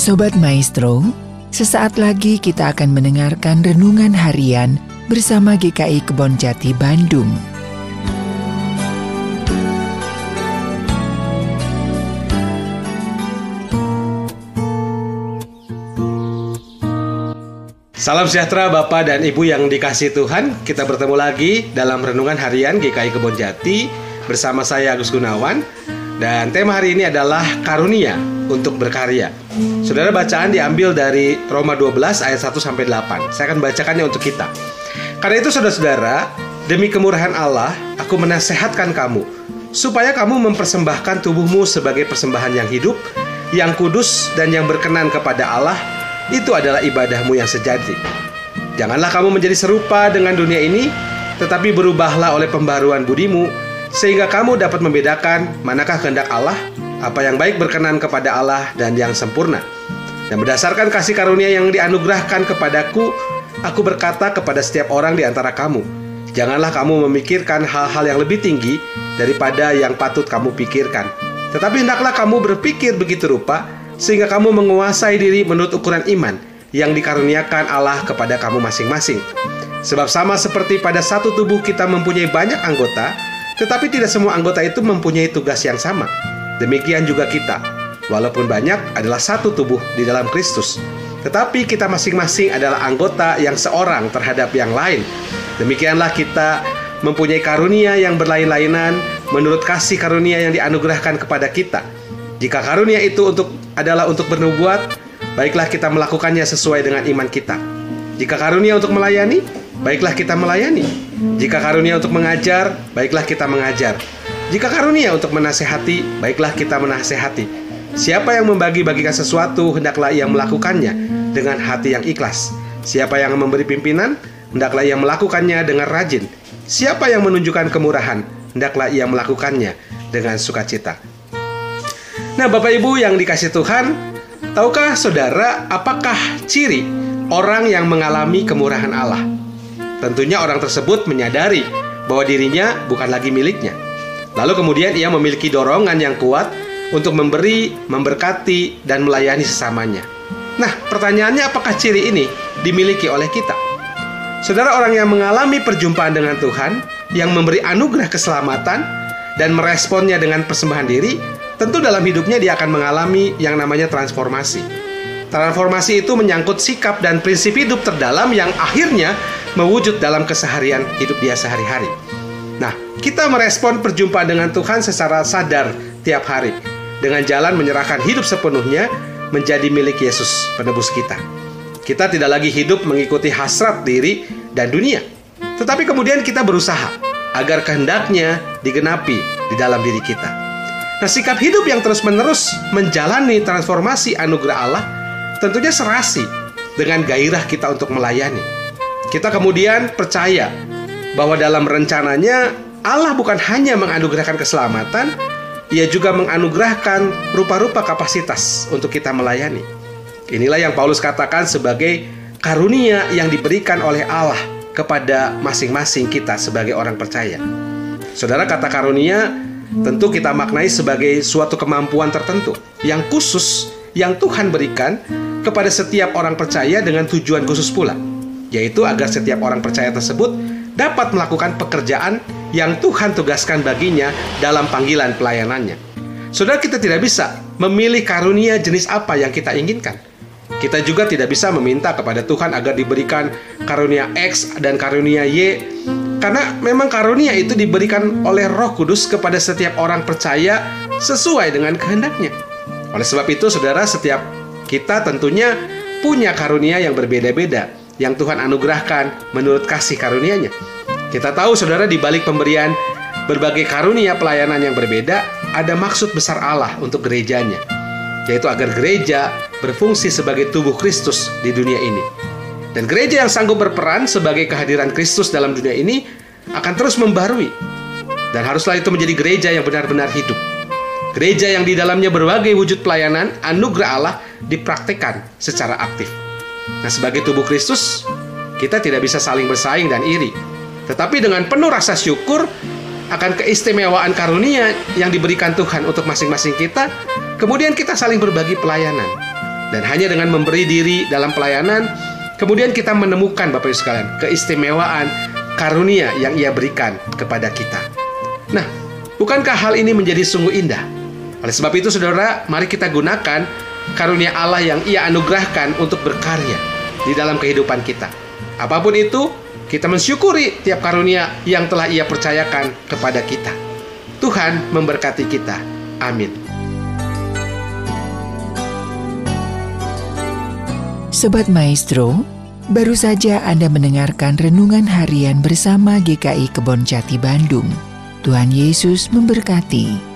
Sobat Maestro, sesaat lagi kita akan mendengarkan renungan harian bersama GKI Kebon Jati Bandung. Salam sejahtera Bapak dan Ibu yang dikasih Tuhan Kita bertemu lagi dalam Renungan Harian GKI Kebon Jati Bersama saya Agus Gunawan Dan tema hari ini adalah Karunia untuk berkarya. Saudara bacaan diambil dari Roma 12 ayat 1 sampai 8 Saya akan bacakannya untuk kita. Karena itu saudara-saudara Demi kemurahan Allah Aku menasehatkan kamu Supaya kamu mempersembahkan tubuhmu sebagai persembahan yang hidup Yang kudus dan yang berkenan kepada Allah. Itu adalah ibadahmu yang sejati. Janganlah kamu menjadi serupa dengan dunia ini, tetapi berubahlah oleh pembaruan budimu, sehingga kamu dapat membedakan manakah kehendak Allah, apa yang baik berkenan kepada Allah dan yang sempurna. Dan berdasarkan kasih karunia yang dianugerahkan kepadaku, aku berkata kepada setiap orang di antara kamu, janganlah kamu memikirkan hal-hal yang lebih tinggi daripada yang patut kamu pikirkan. Tetapi hendaklah kamu berpikir begitu rupa, sehingga kamu menguasai diri menurut ukuran iman yang dikaruniakan Allah kepada kamu masing-masing. Sebab sama seperti pada satu tubuh kita mempunyai banyak anggota, tetapi tidak semua anggota itu mempunyai tugas yang sama. Demikian juga kita, walaupun banyak adalah satu tubuh di dalam Kristus. Tetapi kita masing-masing adalah anggota yang seorang terhadap yang lain. Demikianlah kita mempunyai karunia yang berlain-lainan menurut kasih karunia yang dianugerahkan kepada kita. Jika karunia itu untuk adalah untuk bernubuat, baiklah kita melakukannya sesuai dengan iman kita. Jika karunia untuk melayani, baiklah kita melayani. Jika karunia untuk mengajar, baiklah kita mengajar. Jika karunia untuk menasehati, baiklah kita menasehati. Siapa yang membagi-bagikan sesuatu, hendaklah ia melakukannya dengan hati yang ikhlas. Siapa yang memberi pimpinan, hendaklah ia melakukannya dengan rajin. Siapa yang menunjukkan kemurahan, hendaklah ia melakukannya dengan sukacita. Nah, Bapak Ibu yang dikasih Tuhan, tahukah saudara apakah ciri orang yang mengalami kemurahan Allah? Tentunya orang tersebut menyadari bahwa dirinya bukan lagi miliknya. Lalu kemudian ia memiliki dorongan yang kuat untuk memberi, memberkati, dan melayani sesamanya. Nah, pertanyaannya apakah ciri ini dimiliki oleh kita? Saudara orang yang mengalami perjumpaan dengan Tuhan, yang memberi anugerah keselamatan, dan meresponnya dengan persembahan diri, tentu dalam hidupnya dia akan mengalami yang namanya transformasi. Transformasi itu menyangkut sikap dan prinsip hidup terdalam yang akhirnya mewujud dalam keseharian hidup dia sehari-hari. Nah, kita merespon perjumpaan dengan Tuhan secara sadar tiap hari dengan jalan menyerahkan hidup sepenuhnya menjadi milik Yesus, penebus kita. Kita tidak lagi hidup mengikuti hasrat diri dan dunia, tetapi kemudian kita berusaha agar kehendaknya digenapi di dalam diri kita. Nah, sikap hidup yang terus-menerus menjalani transformasi anugerah Allah tentunya serasi dengan gairah kita untuk melayani. Kita kemudian percaya bahwa dalam rencananya Allah bukan hanya menganugerahkan keselamatan, ia juga menganugerahkan rupa-rupa kapasitas untuk kita melayani. Inilah yang Paulus katakan sebagai karunia yang diberikan oleh Allah kepada masing-masing kita sebagai orang percaya. Saudara kata karunia tentu kita maknai sebagai suatu kemampuan tertentu yang khusus yang Tuhan berikan kepada setiap orang percaya dengan tujuan khusus pula, yaitu agar setiap orang percaya tersebut dapat melakukan pekerjaan yang Tuhan tugaskan baginya dalam panggilan pelayanannya. Saudara kita tidak bisa memilih karunia jenis apa yang kita inginkan. Kita juga tidak bisa meminta kepada Tuhan agar diberikan karunia X dan karunia Y karena memang karunia itu diberikan oleh Roh Kudus kepada setiap orang percaya sesuai dengan kehendaknya. Oleh sebab itu, saudara, setiap kita tentunya punya karunia yang berbeda-beda yang Tuhan anugerahkan menurut kasih karunia-Nya. Kita tahu, saudara, di balik pemberian berbagai karunia pelayanan yang berbeda, ada maksud besar Allah untuk gerejanya, yaitu agar gereja berfungsi sebagai tubuh Kristus di dunia ini. Dan gereja yang sanggup berperan sebagai kehadiran Kristus dalam dunia ini akan terus membarui. Dan haruslah itu menjadi gereja yang benar-benar hidup. Gereja yang di dalamnya berbagai wujud pelayanan anugerah Allah dipraktekkan secara aktif. Nah, sebagai tubuh Kristus, kita tidak bisa saling bersaing dan iri. Tetapi dengan penuh rasa syukur akan keistimewaan karunia yang diberikan Tuhan untuk masing-masing kita, kemudian kita saling berbagi pelayanan. Dan hanya dengan memberi diri dalam pelayanan, kemudian kita menemukan Bapak Ibu sekalian keistimewaan karunia yang ia berikan kepada kita. Nah, bukankah hal ini menjadi sungguh indah? Oleh sebab itu saudara, mari kita gunakan karunia Allah yang ia anugerahkan untuk berkarya di dalam kehidupan kita. Apa pun itu, kita mensyukuri tiap karunia yang telah ia percayakan kepada kita. Tuhan memberkati kita. Amin. Sobat Maestro, baru saja Anda mendengarkan renungan harian bersama GKI Kebon Jati Bandung. Tuhan Yesus memberkati.